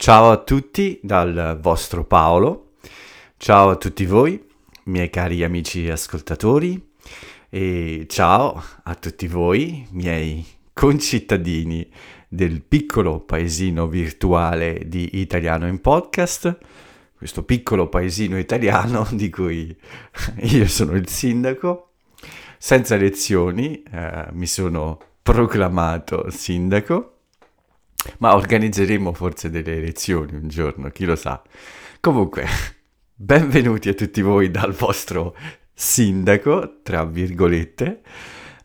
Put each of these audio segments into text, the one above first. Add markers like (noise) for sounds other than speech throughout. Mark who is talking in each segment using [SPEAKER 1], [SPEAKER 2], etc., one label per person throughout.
[SPEAKER 1] Ciao a tutti dal vostro Paolo, ciao a tutti voi, miei cari amici ascoltatori. E ciao a tutti voi, miei concittadini del piccolo paesino virtuale di Italiano in Podcast, questo piccolo paesino italiano di cui (laughs) io sono il sindaco, senza elezioni, eh, mi sono proclamato sindaco ma organizzeremo forse delle elezioni un giorno, chi lo sa. Comunque, (laughs) benvenuti a tutti voi dal vostro sindaco, tra virgolette.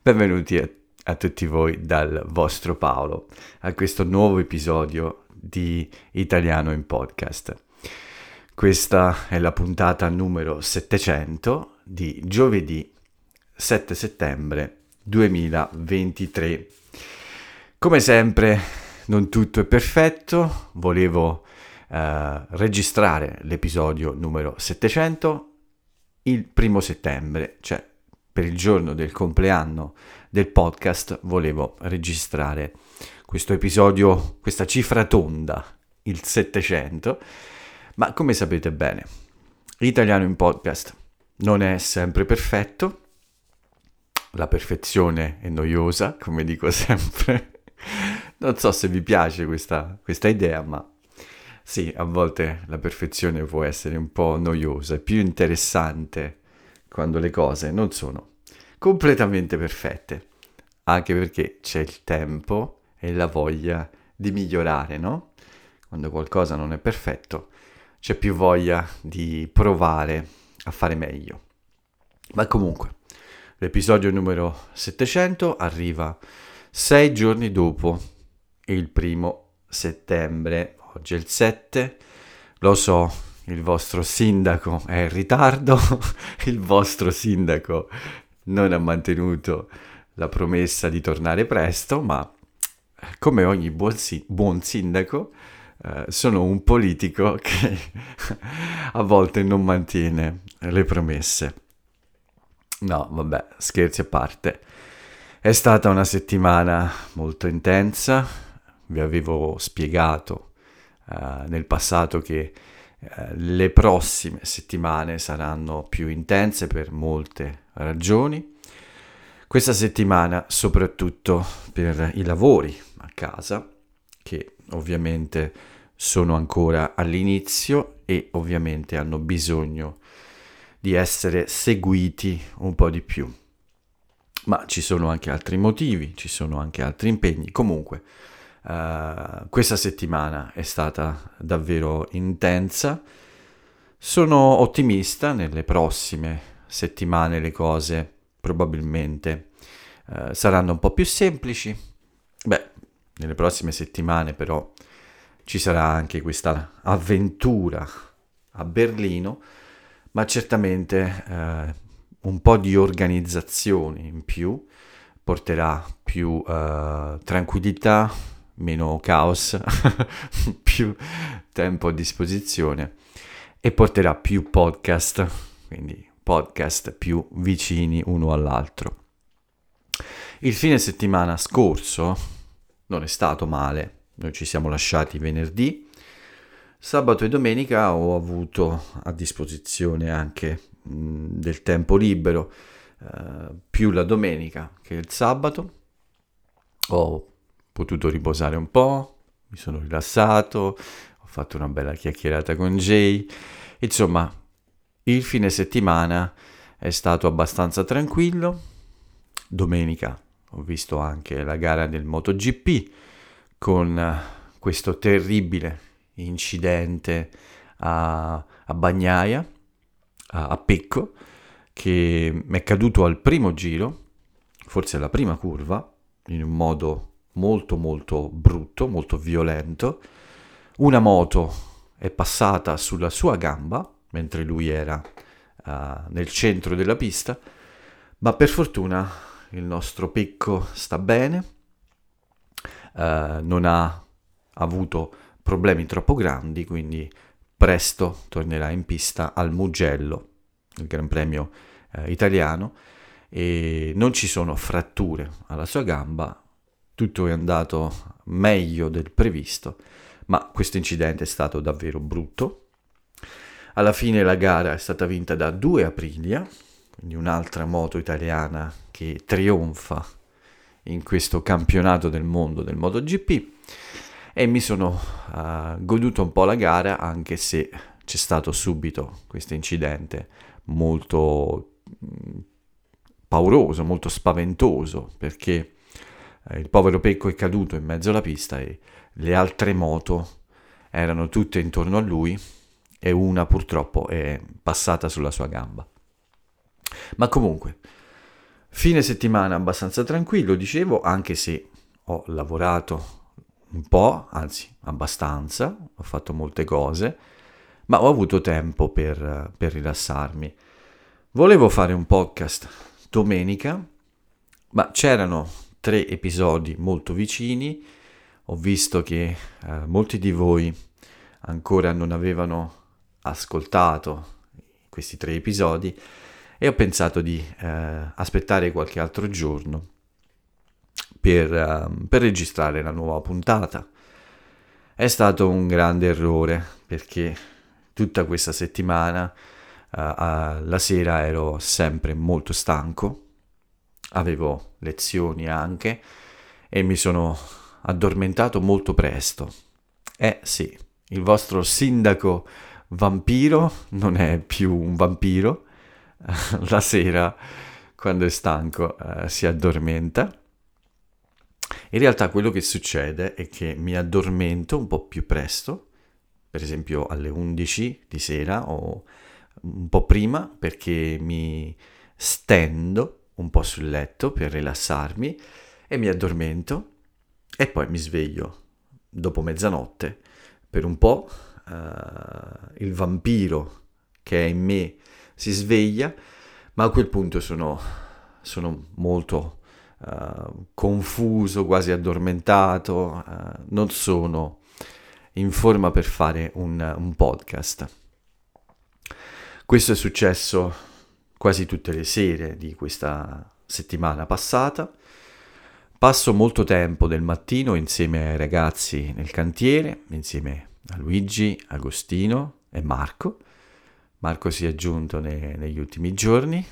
[SPEAKER 1] Benvenuti a, a tutti voi dal vostro Paolo a questo nuovo episodio di Italiano in Podcast. Questa è la puntata numero 700 di giovedì 7 settembre 2023. Come sempre non tutto è perfetto, volevo eh, registrare l'episodio numero 700 il primo settembre, cioè per il giorno del compleanno del podcast volevo registrare questo episodio, questa cifra tonda, il 700, ma come sapete bene, l'italiano in podcast non è sempre perfetto, la perfezione è noiosa, come dico (laughs) sempre. Non so se vi piace questa, questa idea, ma sì, a volte la perfezione può essere un po' noiosa, è più interessante quando le cose non sono completamente perfette, anche perché c'è il tempo e la voglia di migliorare, no? Quando qualcosa non è perfetto, c'è più voglia di provare a fare meglio. Ma comunque, l'episodio numero 700 arriva sei giorni dopo il primo settembre. Oggi è il 7, lo so, il vostro sindaco è in ritardo, (laughs) il vostro sindaco non ha mantenuto la promessa di tornare presto, ma come ogni buon, si- buon sindaco eh, sono un politico (laughs) che a volte non mantiene le promesse. No, vabbè, scherzi a parte. È stata una settimana molto intensa, vi avevo spiegato uh, nel passato che uh, le prossime settimane saranno più intense per molte ragioni. Questa settimana soprattutto per i lavori a casa, che ovviamente sono ancora all'inizio e ovviamente hanno bisogno di essere seguiti un po' di più ma ci sono anche altri motivi, ci sono anche altri impegni. Comunque, uh, questa settimana è stata davvero intensa. Sono ottimista, nelle prossime settimane le cose probabilmente uh, saranno un po' più semplici. Beh, nelle prossime settimane però ci sarà anche questa avventura a Berlino, ma certamente uh, un po' di organizzazione in più porterà più tranquillità, meno caos, (laughs) più tempo a disposizione e porterà più podcast, quindi podcast più vicini uno all'altro. Il fine settimana scorso non è stato male, noi ci siamo lasciati venerdì, sabato e domenica ho avuto a disposizione anche del tempo libero, eh, più la domenica che il sabato. Ho potuto riposare un po', mi sono rilassato, ho fatto una bella chiacchierata con Jay. Insomma, il fine settimana è stato abbastanza tranquillo. Domenica ho visto anche la gara del MotoGP con questo terribile incidente a, a Bagnaia a, a pecco che mi è caduto al primo giro, forse alla prima curva, in un modo molto molto brutto, molto violento. Una moto è passata sulla sua gamba mentre lui era uh, nel centro della pista, ma per fortuna il nostro Pecco sta bene, uh, non ha avuto problemi troppo grandi, quindi presto tornerà in pista al Mugello, il Gran Premio eh, italiano, e non ci sono fratture alla sua gamba, tutto è andato meglio del previsto, ma questo incidente è stato davvero brutto. Alla fine la gara è stata vinta da due Aprilia, quindi un'altra moto italiana che trionfa in questo campionato del mondo del MotoGP e mi sono uh, goduto un po' la gara anche se c'è stato subito questo incidente molto mm, pauroso, molto spaventoso perché il povero Pecco è caduto in mezzo alla pista e le altre moto erano tutte intorno a lui e una purtroppo è passata sulla sua gamba. Ma comunque, fine settimana abbastanza tranquillo, dicevo, anche se ho lavorato un po', anzi abbastanza, ho fatto molte cose, ma ho avuto tempo per, per rilassarmi. Volevo fare un podcast domenica, ma c'erano tre episodi molto vicini. Ho visto che eh, molti di voi ancora non avevano ascoltato questi tre episodi e ho pensato di eh, aspettare qualche altro giorno per, uh, per registrare la nuova puntata. È stato un grande errore perché tutta questa settimana uh, la sera ero sempre molto stanco, avevo lezioni anche e mi sono addormentato molto presto. Eh sì, il vostro sindaco vampiro non è più un vampiro, (laughs) la sera quando è stanco uh, si addormenta. In realtà quello che succede è che mi addormento un po' più presto, per esempio alle 11 di sera o un po' prima perché mi stendo un po' sul letto per rilassarmi e mi addormento e poi mi sveglio dopo mezzanotte per un po' uh, il vampiro che è in me si sveglia, ma a quel punto sono, sono molto uh, confuso, quasi addormentato, uh, non sono in forma per fare un, un podcast. Questo è successo quasi tutte le sere di questa settimana passata. Passo molto tempo del mattino insieme ai ragazzi nel cantiere, insieme a Luigi, Agostino e Marco. Marco si è aggiunto ne, negli ultimi giorni.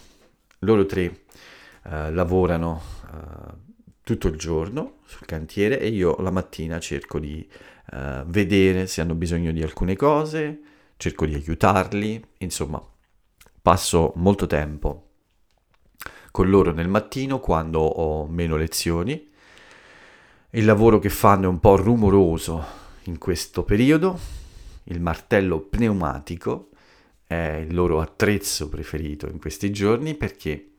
[SPEAKER 1] Loro tre uh, lavorano uh, tutto il giorno sul cantiere e io la mattina cerco di uh, vedere se hanno bisogno di alcune cose, cerco di aiutarli, insomma passo molto tempo con loro nel mattino quando ho meno lezioni. Il lavoro che fanno è un po' rumoroso in questo periodo. Il martello pneumatico è il loro attrezzo preferito in questi giorni perché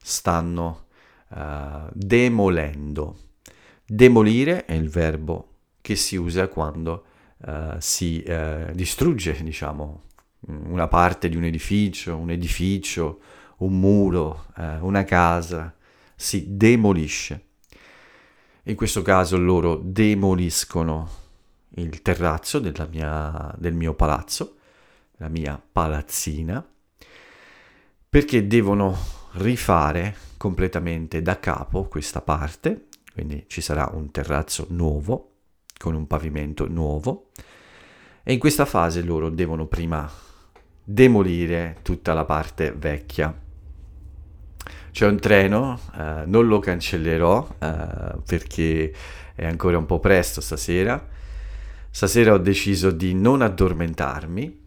[SPEAKER 1] stanno uh, demolendo. Demolire è il verbo che si usa quando uh, si uh, distrugge, diciamo, una parte di un edificio, un edificio, un muro, una casa, si demolisce. In questo caso loro demoliscono il terrazzo mia, del mio palazzo, la mia palazzina, perché devono rifare completamente da capo questa parte, quindi ci sarà un terrazzo nuovo con un pavimento nuovo e in questa fase loro devono prima demolire tutta la parte vecchia. C'è un treno, eh, non lo cancellerò eh, perché è ancora un po' presto stasera, Stasera ho deciso di non addormentarmi,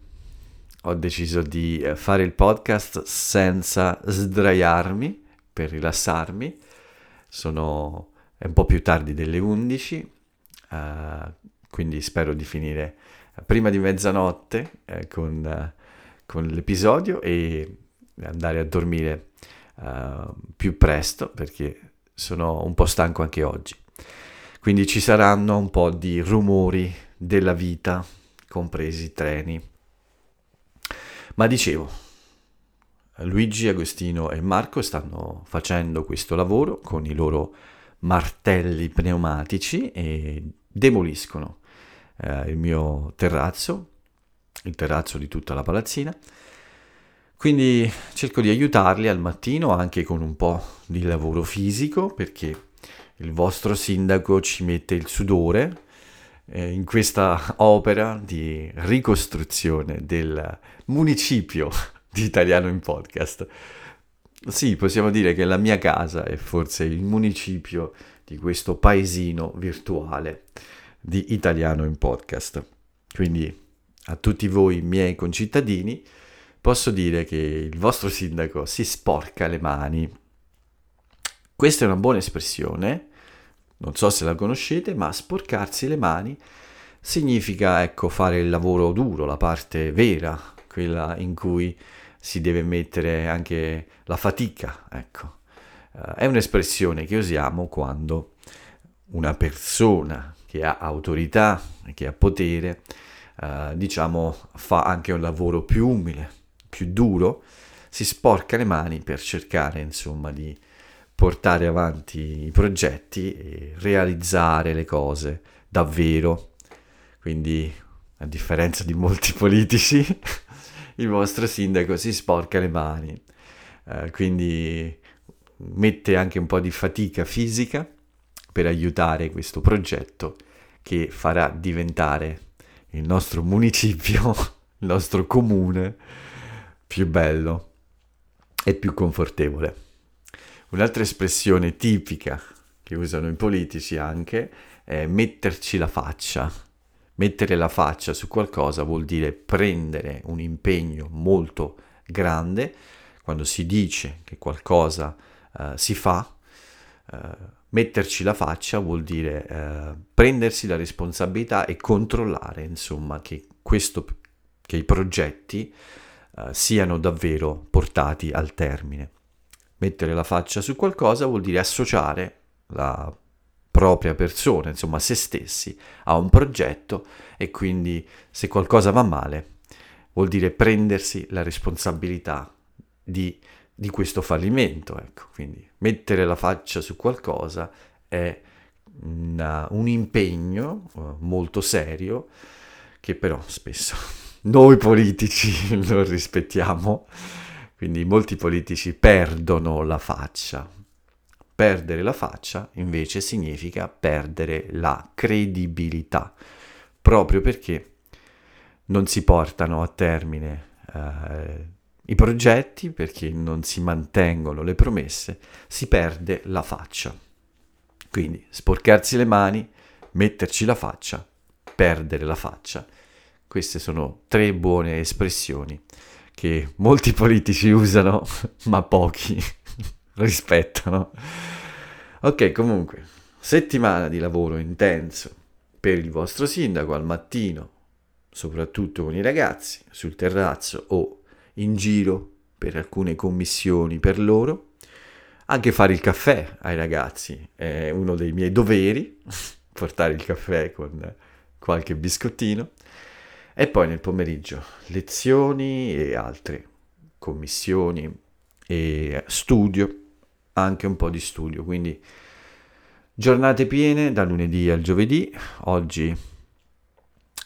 [SPEAKER 1] ho deciso di eh, fare il podcast senza sdraiarmi per rilassarmi. Sono un po' più tardi delle 11, uh, eh, quindi spero di finire prima di mezzanotte eh, con, uh, con, l'episodio e andare a dormire uh, più presto perché sono un po' stanco anche oggi. Quindi ci saranno un po' di rumori della vita, compresi i treni. Ma dicevo, Luigi, Agostino e Marco stanno facendo questo lavoro con i loro martelli pneumatici e demoliscono eh, il mio terrazzo, il terrazzo di tutta la palazzina. Quindi cerco di aiutarli al mattino anche con un po' di lavoro fisico perché il vostro sindaco ci mette il sudore eh, in questa opera di ricostruzione del municipio di Italiano in Podcast. Sì, possiamo dire che la mia casa è forse il municipio di questo paesino virtuale di Italiano in Podcast. Quindi a tutti voi miei concittadini posso dire che il vostro sindaco si sporca le mani. Questa è una buona espressione, non so se la conoscete, ma sporcarsi le mani significa ecco fare il lavoro duro, la parte vera, quella in cui si deve mettere anche la fatica, ecco. Uh, è un'espressione che usiamo quando una persona che ha autorità, che ha potere, uh, diciamo, fa anche un lavoro più umile, più duro, si sporca le mani per cercare, insomma, di portare avanti i progetti e realizzare le cose davvero. Quindi, a differenza di molti (laughs) politici, il vostro sindaco si sporca le mani, eh, quindi mette anche un po' di fatica fisica per aiutare questo progetto che farà diventare il nostro municipio, (laughs) il nostro comune più bello e più confortevole. Un'altra espressione tipica che usano i politici anche è metterci la faccia Mettere la faccia su qualcosa vuol dire prendere un impegno molto grande, quando si dice che qualcosa uh, si fa, uh, metterci la faccia vuol dire uh, prendersi la responsabilità e controllare, insomma, che, questo, che i progetti siano davvero portati al termine. Mettere la faccia su qualcosa vuol dire associare la propria persona, insomma se stessi, a un progetto e quindi se qualcosa va male vuol dire prendersi la responsabilità di, di questo fallimento. Ecco. Quindi mettere la faccia su qualcosa è una, un impegno uh, molto serio che però spesso (laughs) noi politici (laughs) non rispettiamo. Quindi molti politici perdono la faccia, Perdere la faccia invece significa perdere la credibilità, proprio perché non si portano a termine eh, i progetti, perché non si mantengono le promesse, si perde la faccia. Quindi sporcarsi le mani, metterci la faccia, perdere la faccia. Queste sono tre buone espressioni che molti (laughs) politici usano, ma pochi (laughs) rispettano. Ok, comunque, settimana di lavoro intenso per il vostro sindaco al mattino, soprattutto con i ragazzi, sul terrazzo o in giro per alcune commissioni per loro. Anche fare il caffè ai ragazzi è uno dei miei doveri, (laughs) portare il caffè con qualche biscottino. E poi nel pomeriggio lezioni e altre commissioni e studio anche un po' di studio, quindi giornate piene da lunedì al giovedì, oggi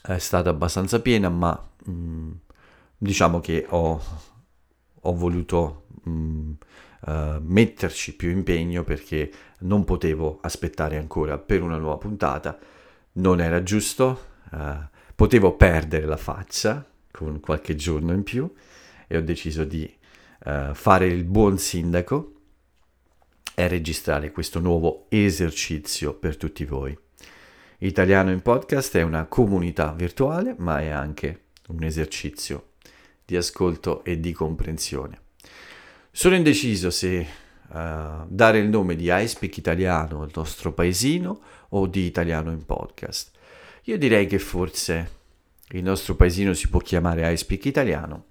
[SPEAKER 1] è stata abbastanza piena, ma mh, mm, diciamo che ho, ho voluto mh, mm, uh, metterci più impegno perché non potevo aspettare ancora per una nuova puntata, non era giusto, uh, potevo perdere la faccia con qualche giorno in più e ho deciso di uh, fare il buon sindaco è registrare questo nuovo esercizio per tutti voi. Italiano in podcast è una comunità virtuale, ma è anche un esercizio di ascolto e di comprensione. Sono indeciso se uh, dare il nome di iSpeak Italiano al nostro paesino o di Italiano in podcast. Io direi che forse il nostro paesino si può chiamare iSpeak Italiano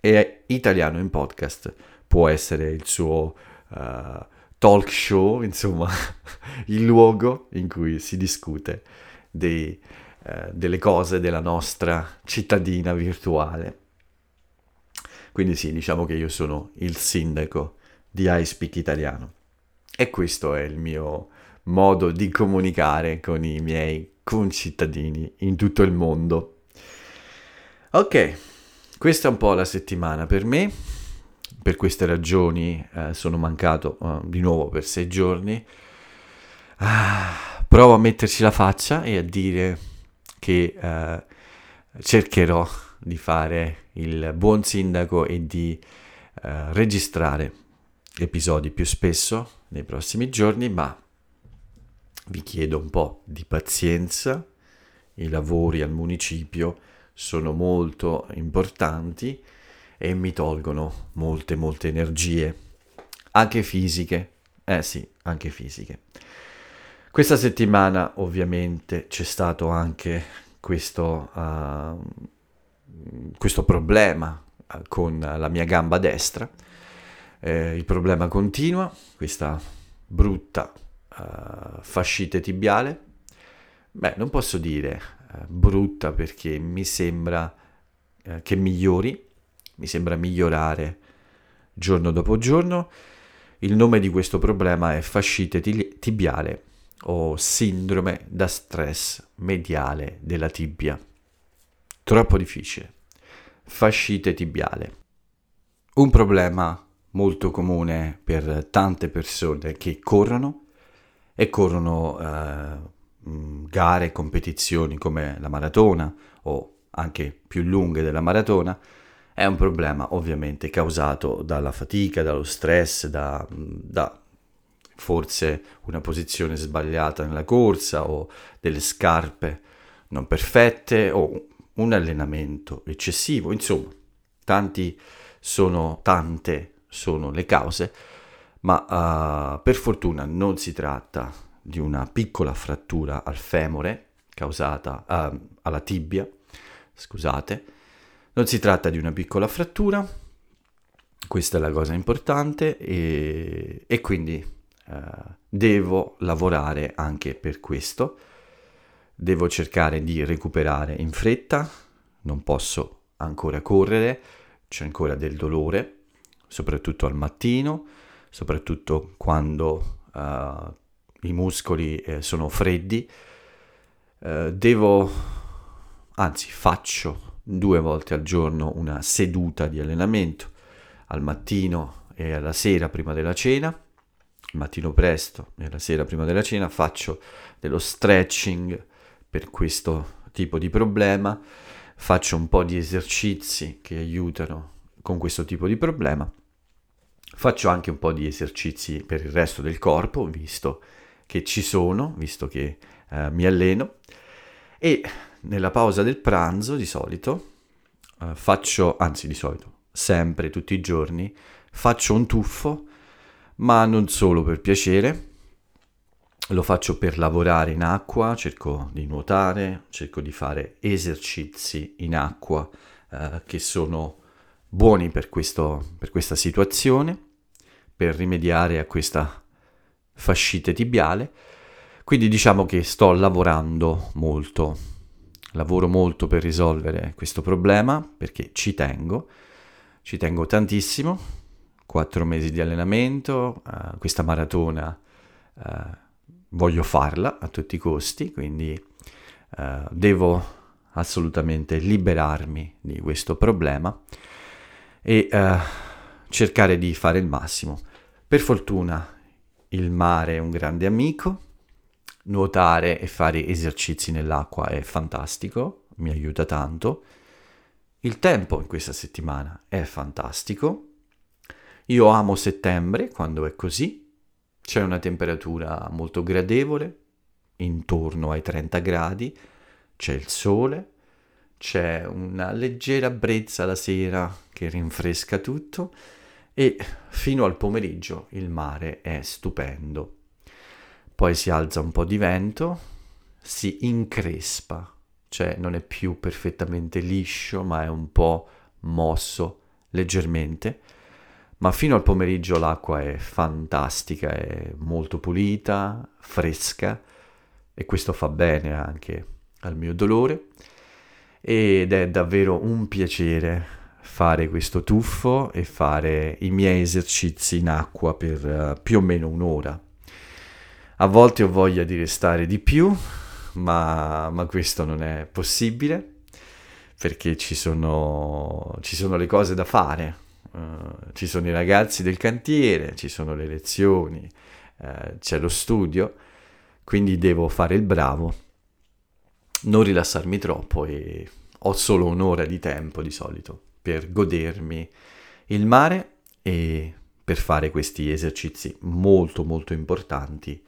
[SPEAKER 1] e Italiano in podcast può essere il suo uh, talk show, (laughs) insomma, il luogo in cui si discute dei, eh, delle cose della nostra cittadina virtuale. Quindi sì, diciamo che io sono il sindaco di iSpeak Italiano e questo è il mio modo di comunicare con i miei concittadini in tutto il mondo. Ok, questa è un po' la settimana per me per queste ragioni eh, sono mancato uh, di nuovo per sei giorni. Ah, provo a metterci la faccia e a dire che eh, cercherò di fare il buon sindaco e di eh, registrare episodi più spesso nei prossimi giorni, ma vi chiedo un po' di pazienza. I lavori al municipio sono molto importanti e mi tolgono molte, molte energie, anche fisiche. Eh sì, anche fisiche. Questa settimana ovviamente c'è stato anche questo, uh, questo problema eh, con la mia gamba destra. Eh, il problema continua, questa brutta uh, fascite tibiale. Beh, non posso dire uh, brutta perché mi sembra uh, che migliori, mi sembra migliorare giorno dopo giorno. Il nome di questo problema è fascite tibiale o sindrome da stress mediale della tibia. Troppo difficile. Fascite tibiale. Un problema molto comune per tante persone che corrono e corrono eh, gare, competizioni come la maratona o anche più lunghe della maratona, è un problema ovviamente causato dalla fatica, dallo stress, da, da forse una posizione sbagliata nella corsa o delle scarpe non perfette o un allenamento eccessivo, insomma, tanti sono, tante sono le cause, ma uh, per fortuna non si tratta di una piccola frattura al femore causata uh, alla tibia, scusate, non si tratta di una piccola frattura, questa è la cosa importante e, e quindi eh, devo lavorare anche per questo, devo cercare di recuperare in fretta, non posso ancora correre, c'è ancora del dolore, soprattutto al mattino, soprattutto quando uh, i muscoli eh, sono freddi. Uh, devo, anzi faccio due volte al giorno una seduta di allenamento, al mattino e alla sera prima della cena mattino presto e la sera prima della cena faccio dello stretching per questo tipo di problema, faccio un po' di esercizi che aiutano con questo tipo di problema, faccio anche un po' di esercizi per il resto del corpo, visto che ci sono, visto che eh, mi alleno. E nella pausa del pranzo di solito eh, faccio, anzi di solito, sempre, tutti i giorni, faccio un tuffo ma non solo per piacere, lo faccio per lavorare in acqua, cerco di nuotare, cerco di fare esercizi in acqua eh, che sono buoni per, questo, per questa situazione, per rimediare a questa fascite tibiale. Quindi diciamo che sto lavorando molto, lavoro molto per risolvere questo problema perché ci tengo, ci tengo tantissimo quattro mesi di allenamento, uh, questa maratona uh, voglio farla a tutti i costi, quindi uh, devo assolutamente liberarmi di questo problema e cercare di fare il massimo. Per fortuna il mare è un grande amico, nuotare e fare esercizi nell'acqua è fantastico, mi aiuta tanto. Il tempo in questa settimana è fantastico, io amo settembre quando è così, c'è una temperatura molto gradevole, intorno ai 30 gradi, c'è il sole, c'è una leggera brezza la sera che rinfresca tutto e fino al pomeriggio il mare è stupendo. Poi si alza un po' di vento, si increspa, cioè non è più perfettamente liscio ma è un po' mosso leggermente ma fino al pomeriggio l'acqua è fantastica, è molto pulita, fresca e questo fa bene anche al mio dolore ed è davvero un piacere fare questo tuffo e fare i miei esercizi in acqua per uh, più o meno un'ora. A volte ho voglia di restare di più, ma, ma questo non è possibile perché ci sono, ci sono le cose da fare uh, ci sono i ragazzi del cantiere, ci sono le lezioni, uh, c'è lo studio, quindi devo fare il bravo non rilassarmi troppo e ho solo un'ora di tempo di solito per godermi il mare e per fare questi esercizi molto molto importanti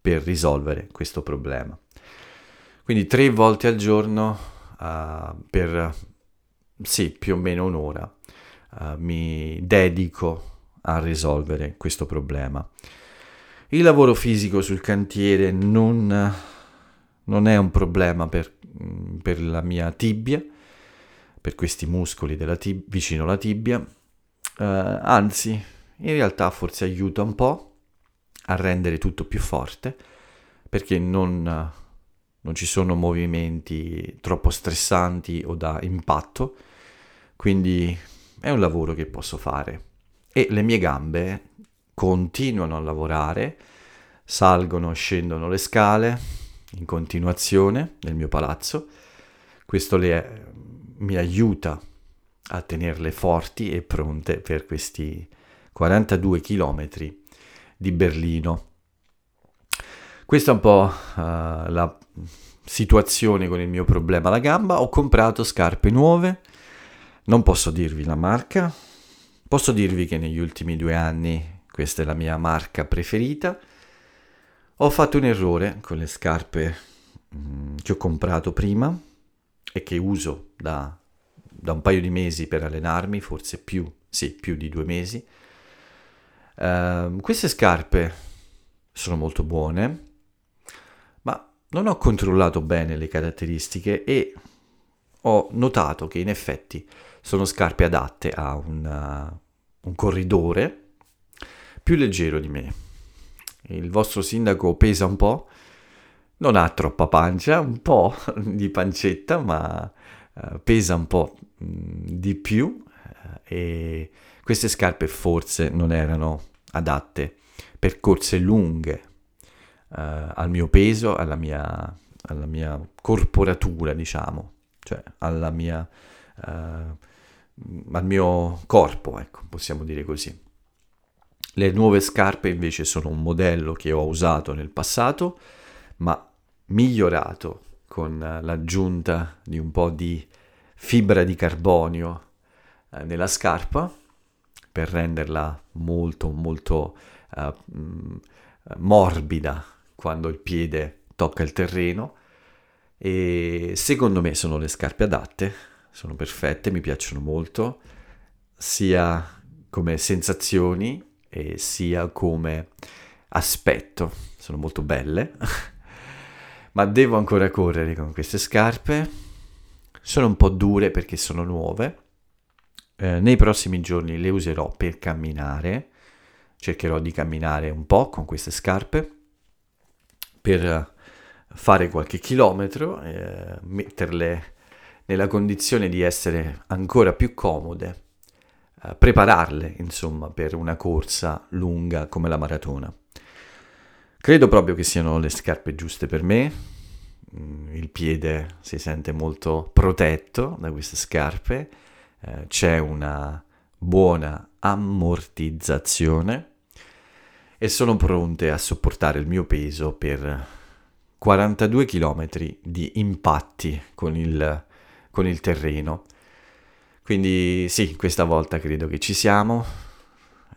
[SPEAKER 1] per risolvere questo problema. Quindi tre volte al giorno uh, per sì, più o meno un'ora uh, mi dedico a risolvere questo problema. Il lavoro fisico sul cantiere non, non è un problema per, per, la mia tibia, per questi muscoli tib- vicino alla tibia, uh, anzi, in realtà forse aiuta un po' a rendere tutto più forte, perché non, non ci sono movimenti troppo stressanti o da impatto, quindi è un lavoro che posso fare. E le mie gambe continuano a lavorare, salgono scendono le scale in continuazione nel mio palazzo. Questo le, mi aiuta a tenerle forti e pronte per questi 42 km di Berlino. Questa è un po' uh, la situazione con il mio problema alla gamba. Ho comprato scarpe nuove, non posso dirvi la marca, posso dirvi che negli ultimi due anni questa è la mia marca preferita. Ho fatto un errore con le scarpe mm, che ho comprato prima e che uso da, da, un paio di mesi per allenarmi, forse più, sì, più di due mesi. Uh, queste scarpe sono molto buone, ma non ho controllato bene le caratteristiche e ho notato che in effetti sono scarpe adatte a un, uh, un corridore più leggero di me. Il vostro sindaco pesa un po', non ha troppa pancia, un po' (laughs) di pancetta, ma uh, pesa un po' mh, di più uh, e queste scarpe forse non erano adatte per corse lunghe uh, al mio peso, alla mia, alla mia, corporatura, diciamo, cioè alla mia, al mio corpo, ecco, possiamo dire così. Le nuove scarpe invece sono un modello che ho usato nel passato, ma migliorato con l'aggiunta di un po' di fibra di carbonio eh, nella scarpa per renderla molto molto uh, morbida quando il piede tocca il terreno e secondo me sono le scarpe adatte, sono perfette, mi piacciono molto sia come sensazioni e sia come aspetto. Sono molto belle, (laughs) ma devo ancora correre con queste scarpe. Sono un po' dure perché sono nuove. Eh, nei prossimi giorni le userò per camminare. Cercherò di camminare un po' con queste scarpe per fare qualche chilometro, eh, metterle nella condizione di essere ancora più comode eh, prepararle, insomma, per una corsa lunga come la maratona. Credo proprio che siano le scarpe giuste per me, mm, il piede si sente molto protetto da queste scarpe, eh, c'è una buona ammortizzazione e sono pronte a sopportare il mio peso per 42 km di impatti con il, con il terreno quindi sì, questa volta credo che ci siamo.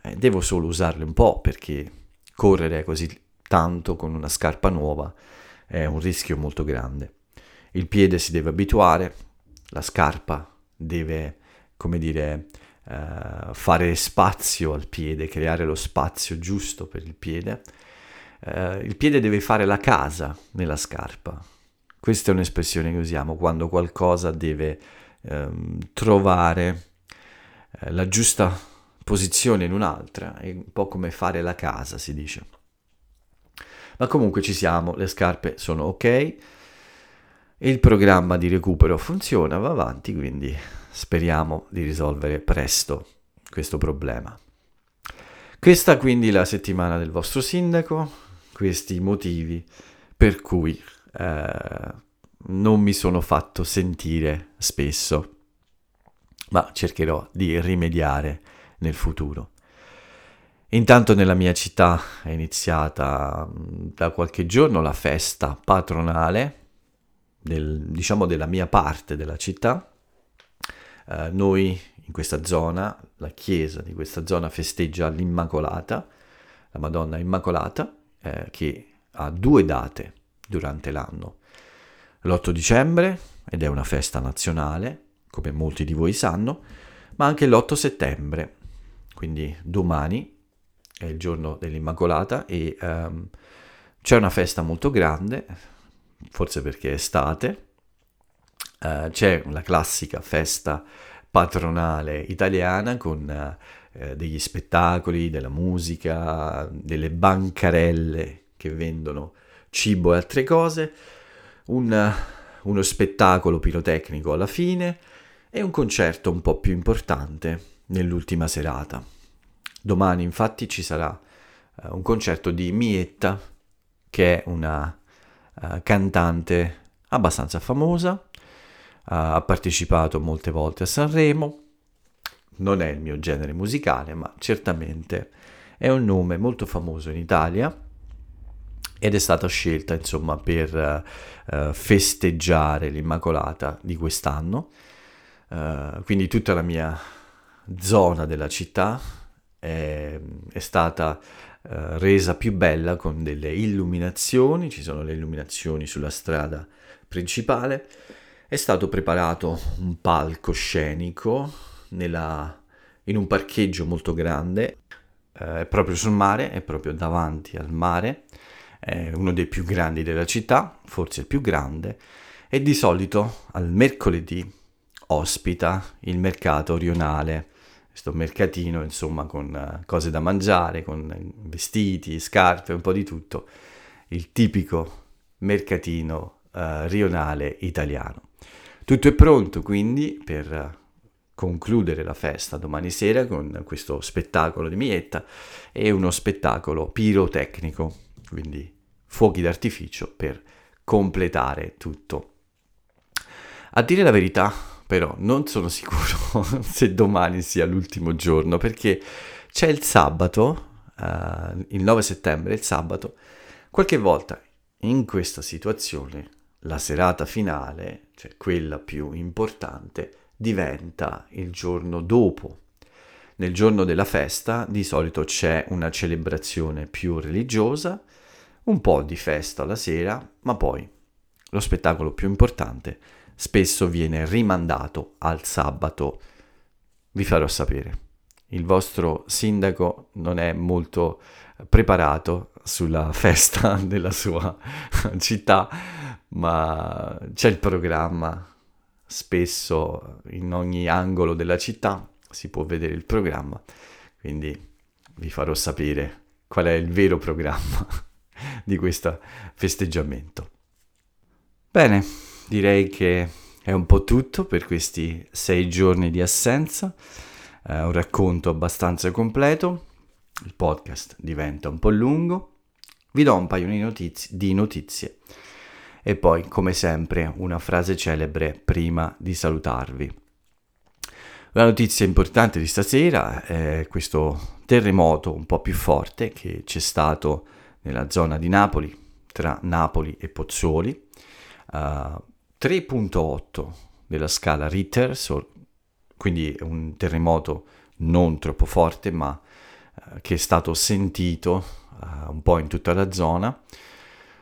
[SPEAKER 1] Eh, devo solo usarle un po' perché correre così tanto con una scarpa nuova è un rischio molto grande. Il piede si deve abituare, la scarpa deve, come dire, eh, fare spazio al piede, creare lo spazio giusto per il piede. Eh, il piede deve fare la casa nella scarpa. Questa è un'espressione che usiamo quando qualcosa deve ehm, trovare eh, la giusta posizione in un'altra, è un po' come fare la casa, si dice. Ma comunque ci siamo, le scarpe sono ok, il programma di recupero funziona, va avanti, quindi speriamo di risolvere presto questo problema. Questa quindi la settimana del vostro sindaco, questi motivi per cui eh, non mi sono fatto sentire spesso, ma cercherò di rimediare nel futuro. Intanto nella mia città è iniziata mm, da qualche giorno la festa patronale del, diciamo della mia parte della città. Uh, noi in questa zona, la chiesa di questa zona festeggia l'Immacolata, la Madonna Immacolata, eh, che ha due date durante l'anno. L'8 dicembre, ed è una festa nazionale, come molti di voi sanno, ma anche l'8 settembre, quindi domani è il giorno dell'Immacolata e um, c'è una festa molto grande, forse perché è estate, uh, c'è la classica festa patronale italiana con uh, degli spettacoli, della musica, delle bancarelle che vendono cibo e altre cose, un, uno spettacolo pirotecnico alla fine e un concerto un po' più importante nell'ultima serata. Domani infatti ci sarà uh, un concerto di Mietta, che è una uh, cantante abbastanza famosa, uh, ha partecipato molte volte a Sanremo, non è il mio genere musicale, ma certamente è un nome molto famoso in Italia ed è stata scelta insomma per uh, festeggiare l'Immacolata di quest'anno. Uh, quindi tutta la mia zona della città è, è stata uh, resa più bella con delle illuminazioni, ci sono le illuminazioni sulla strada principale, è stato preparato un palcoscenico nella, in un parcheggio molto grande, è proprio sul mare, è proprio davanti al mare è uno dei più grandi della città, forse il più grande, e di solito al mercoledì ospita il mercato rionale, questo mercatino insomma con uh, cose da mangiare, con vestiti, scarpe, un po' di tutto, il tipico mercatino uh, rionale italiano. Tutto è pronto quindi per uh, concludere la festa domani sera con questo spettacolo di Mietta e uno spettacolo pirotecnico quindi fuochi d'artificio per completare tutto. A dire la verità, però, non sono (laughs) sicuro se domani sia l'ultimo giorno, perché c'è il sabato, uh, il 9 settembre, il sabato, qualche volta in questa situazione la serata finale, cioè quella più importante, diventa il giorno dopo. Nel giorno della festa di solito c'è una celebrazione più religiosa, un po' di festa la sera, ma poi lo spettacolo più importante spesso viene rimandato al sabato. Vi farò sapere. Il vostro sindaco non è molto preparato sulla (laughs) festa della sua (laughs) città, ma c'è il programma spesso in ogni angolo della città si può vedere il programma, quindi vi farò sapere qual è il vero programma (laughs) di questo festeggiamento. Bene, direi che è un po' tutto per questi sei giorni di assenza, eh, un racconto abbastanza completo, il podcast diventa un po' lungo, vi do un paio di notizie, di notizie e poi, come sempre, una frase celebre prima di salutarvi. La notizia importante di stasera è questo terremoto un po' più forte che c'è stato nella zona di Napoli, tra Napoli e Pozzuoli, uh, 3.8 della scala Ritter, so, quindi un terremoto non troppo forte, ma uh, che è stato sentito uh, un po' in tutta la zona.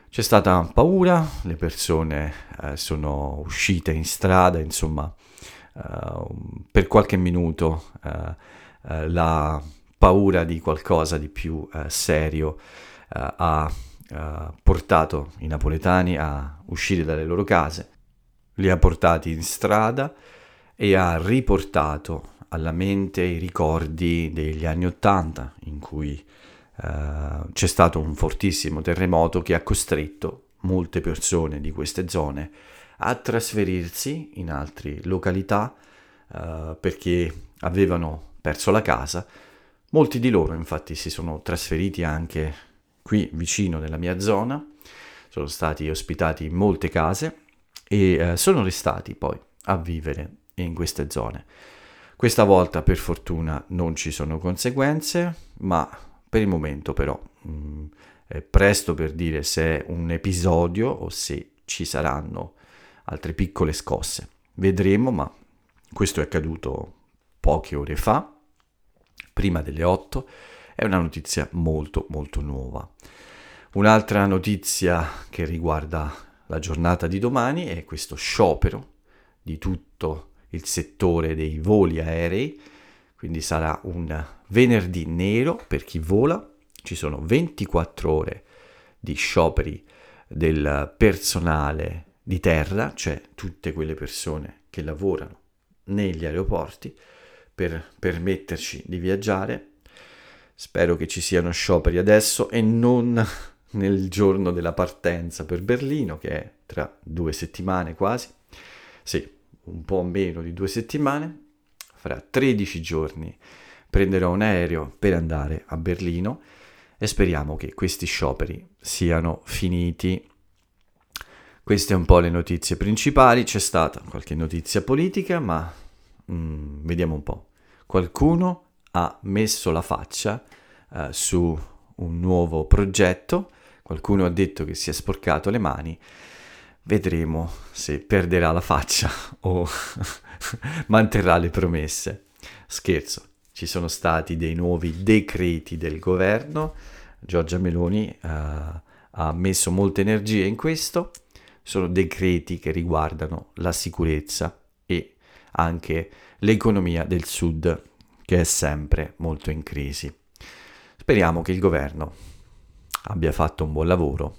[SPEAKER 1] C'è stata paura, le persone sono uscite in strada, insomma, per qualche minuto la paura di qualcosa di più serio ha uh, portato i napoletani a uscire dalle loro case, li ha portati in strada e ha riportato alla mente i ricordi degli anni Ottanta in cui uh, c'è stato un fortissimo terremoto che ha costretto molte persone di queste zone a trasferirsi in altre località uh, perché avevano perso la casa. Molti di loro infatti si sono trasferiti anche qui vicino nella mia zona, sono stati ospitati in molte case e eh, sono restati poi a vivere in queste zone. Questa volta per fortuna non ci sono conseguenze, ma per il momento però mh, mm, è presto per dire se è un episodio o se ci saranno altre piccole scosse. Vedremo, ma questo è accaduto poche ore fa, prima delle 8, è una notizia molto molto nuova. Un'altra notizia che riguarda la giornata di domani è questo sciopero di tutto il settore dei voli aerei, quindi sarà un venerdì nero per chi vola, ci sono 24 ore di scioperi del personale di terra, cioè tutte quelle persone che lavorano negli aeroporti per permetterci di viaggiare. Spero che ci siano scioperi adesso e non (laughs) nel giorno della partenza per Berlino, che è tra due settimane quasi. Sì, un po' meno di due settimane. Fra 13 giorni prenderò un aereo per andare a Berlino e speriamo che questi scioperi siano finiti. Queste un po' le notizie principali, c'è stata qualche notizia politica, ma mm, vediamo un po'. Qualcuno ha messo la faccia uh, su un nuovo progetto, qualcuno ha detto che si è sporcato le mani, vedremo se perderà la faccia (laughs) o (laughs) manterrà le promesse. Scherzo, ci sono stati dei nuovi decreti del governo, Giorgia Meloni uh, ha messo molte energie in questo, sono decreti che riguardano la sicurezza e anche l'economia del sud che è sempre molto in crisi. Speriamo che il governo abbia fatto un buon lavoro,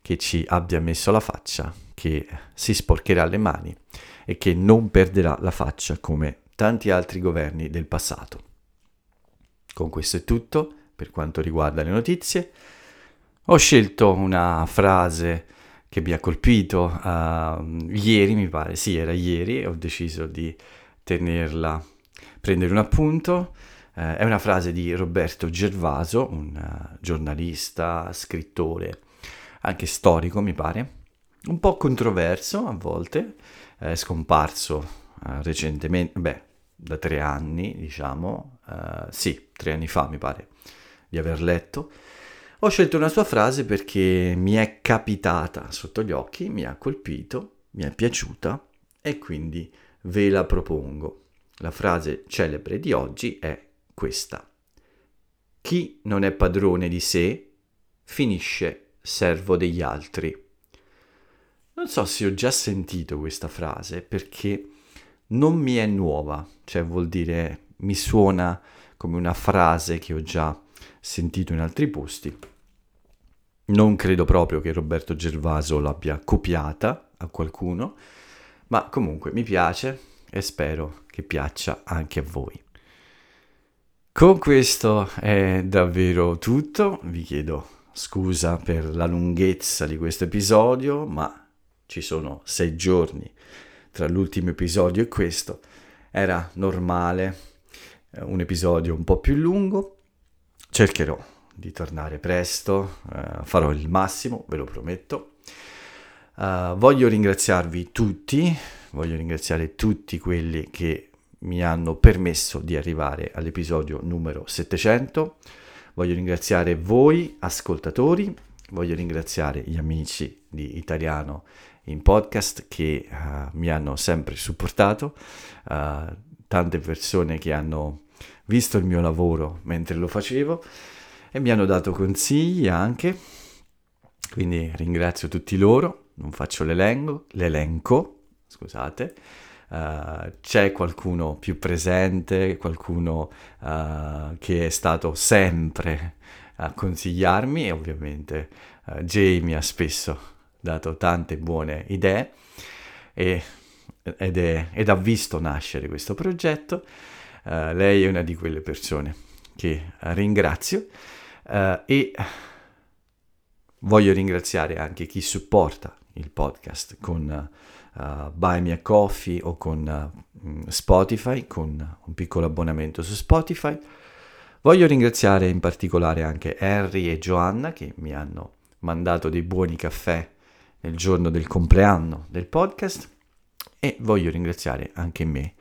[SPEAKER 1] che ci abbia messo la faccia, che si sporcherà le mani e che non perderà la faccia come tanti altri governi del passato. Con questo è tutto per quanto riguarda le notizie. Ho scelto una frase che mi ha colpito uh, ieri, mi pare, sì, era ieri, ho deciso di tenerla, prendere un appunto. Uh, è una frase di Roberto Gervaso, un uh, giornalista, scrittore, anche storico, mi pare, un po' controverso a volte, è scomparso recentemente, beh, da tre anni, diciamo, uh, sì, tre anni fa mi pare di aver letto, ho scelto una sua frase perché mi è capitata sotto gli occhi, mi ha colpito, mi è piaciuta e quindi ve la propongo. La frase celebre di oggi è questa. Chi non è padrone di sé finisce servo degli altri. Non so se ho già sentito questa frase perché non mi è nuova, cioè vuol dire mi suona come una frase che ho già sentito in altri posti. Non credo proprio che Roberto Gervaso l'abbia copiata a qualcuno, ma comunque mi piace e spero che piaccia anche a voi. Con questo è davvero tutto, vi chiedo scusa per la lunghezza di questo episodio, ma ci sono sei giorni tra l'ultimo episodio e questo. Era normale, eh, un episodio un po' più lungo. Cercherò di tornare presto, uh, farò il massimo, ve lo prometto. Uh, voglio ringraziarvi tutti, voglio ringraziare tutti quelli che mi hanno permesso di arrivare all'episodio numero 700. Voglio ringraziare voi ascoltatori, voglio ringraziare gli amici di Italiano in podcast che uh, mi hanno sempre supportato, uh, tante persone che hanno visto il mio lavoro mentre lo facevo e mi hanno dato consigli anche, quindi ringrazio tutti loro, non faccio l'elenco, l'elenco scusate, uh, c'è qualcuno più presente, qualcuno che è stato sempre a consigliarmi e ovviamente Jamie ha spesso dato tante buone idee e, ed, è, ed, ha visto nascere questo progetto. Uh, lei è una di quelle persone che ringrazio uh, e voglio ringraziare anche chi supporta il podcast con uh, Buy Me a Coffee o con uh, Spotify, con un piccolo abbonamento su Spotify. Voglio ringraziare in particolare anche Harry e Joanna che mi hanno mandato dei buoni caffè nel giorno del compleanno del podcast e voglio ringraziare anche me.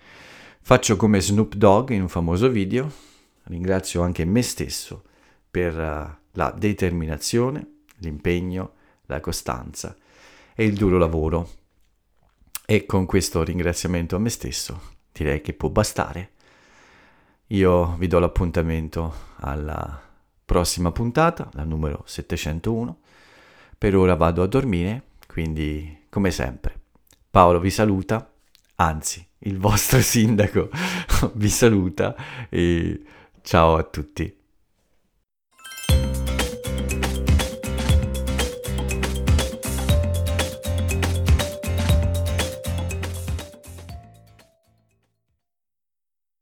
[SPEAKER 1] Faccio come Snoop Dogg in un famoso video, ringrazio anche me stesso per uh, la determinazione, l'impegno, la costanza e il duro lavoro E con questo ringraziamento a me stesso direi che può bastare. Io vi do l'appuntamento alla prossima puntata, la numero 701. Per ora vado a dormire, quindi come sempre Paolo vi saluta, anzi il vostro (laughs) sindaco vi saluta e ciao a tutti.